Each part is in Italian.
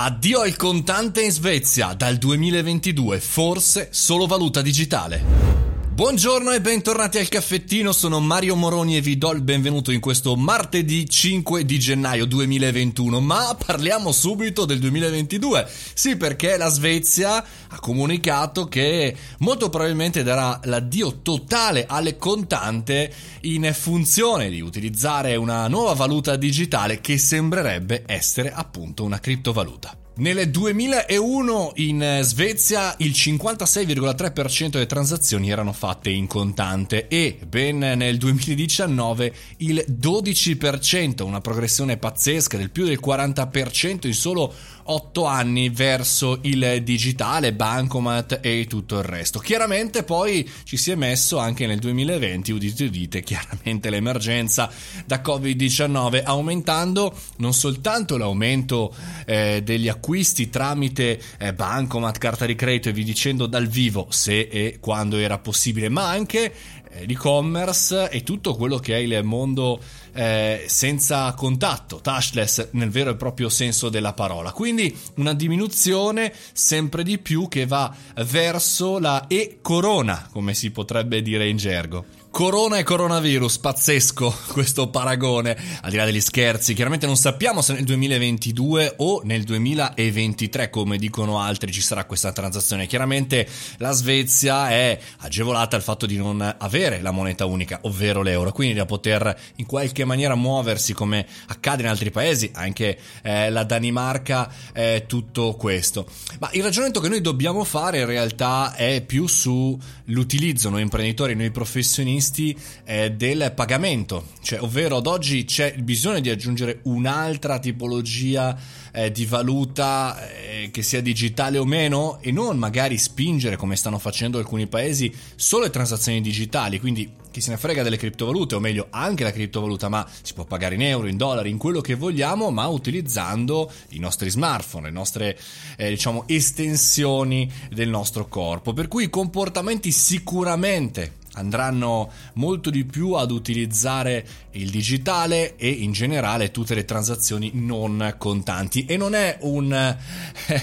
Addio al contante in Svezia, dal 2022 forse solo valuta digitale. Buongiorno e bentornati al caffettino, sono Mario Moroni e vi do il benvenuto in questo martedì 5 di gennaio 2021, ma parliamo subito del 2022. Sì, perché la Svezia ha comunicato che molto probabilmente darà l'addio totale alle contante in funzione di utilizzare una nuova valuta digitale che sembrerebbe essere appunto una criptovaluta. Nel 2001 in Svezia il 56,3% delle transazioni erano fatte in contante e ben nel 2019 il 12%, una progressione pazzesca del più del 40% in solo 8 anni verso il digitale, bancomat e tutto il resto. Chiaramente poi ci si è messo anche nel 2020, udite udite, chiaramente l'emergenza da Covid-19 aumentando non soltanto l'aumento eh, degli acquisti tramite eh, bancomat, carta di credito e vi dicendo dal vivo se e quando era possibile, ma anche eh, l'e-commerce e tutto quello che è il mondo eh, senza contatto, touchless nel vero e proprio senso della parola. Quindi una diminuzione sempre di più che va verso la e-corona, come si potrebbe dire in gergo. Corona e coronavirus, pazzesco questo paragone, al di là degli scherzi, chiaramente non sappiamo se nel 2022 o nel 2023, come dicono altri, ci sarà questa transazione. Chiaramente la Svezia è agevolata al fatto di non avere la moneta unica, ovvero l'euro, quindi da poter in qualche maniera muoversi come accade in altri paesi, anche eh, la Danimarca, eh, tutto questo. Ma il ragionamento che noi dobbiamo fare in realtà è più sull'utilizzo, noi imprenditori, noi professionisti, protagonisti eh, del pagamento, cioè, ovvero ad oggi c'è bisogno di aggiungere un'altra tipologia eh, di valuta eh, che sia digitale o meno e non magari spingere come stanno facendo alcuni paesi solo le transazioni digitali, quindi chi se ne frega delle criptovalute o meglio anche la criptovaluta, ma si può pagare in euro, in dollari, in quello che vogliamo, ma utilizzando i nostri smartphone, le nostre eh, diciamo estensioni del nostro corpo. Per cui comportamenti sicuramente andranno molto di più ad utilizzare il digitale e in generale tutte le transazioni non contanti. E non è un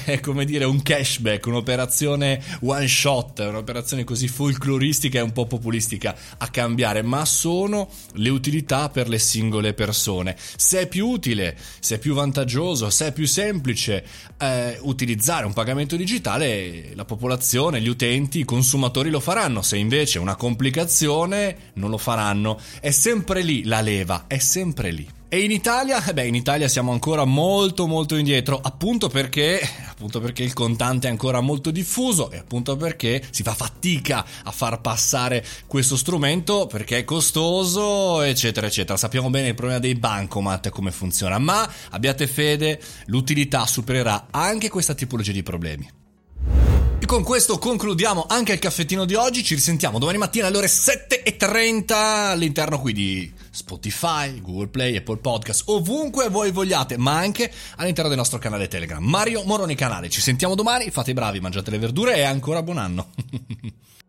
eh, come dire un cashback un'operazione one shot un'operazione così folcloristica e un po' populistica a cambiare ma sono le utilità per le singole persone. Se è più utile se è più vantaggioso se è più semplice eh, utilizzare un pagamento digitale la popolazione gli utenti i consumatori lo faranno. Se invece una complicazione non lo faranno è sempre lì la leva, è sempre lì. E in Italia? Eh beh, in Italia siamo ancora molto molto indietro, appunto perché, appunto perché il contante è ancora molto diffuso e appunto perché si fa fatica a far passare questo strumento perché è costoso, eccetera, eccetera. Sappiamo bene il problema dei bancomat come funziona, ma abbiate fede, l'utilità supererà anche questa tipologia di problemi. Con questo concludiamo anche il caffettino di oggi. Ci risentiamo domani mattina alle ore 7.30 all'interno qui di Spotify, Google Play, Apple Podcast, ovunque voi vogliate, ma anche all'interno del nostro canale Telegram. Mario Moroni Canale. Ci sentiamo domani. Fate i bravi, mangiate le verdure e ancora buon anno.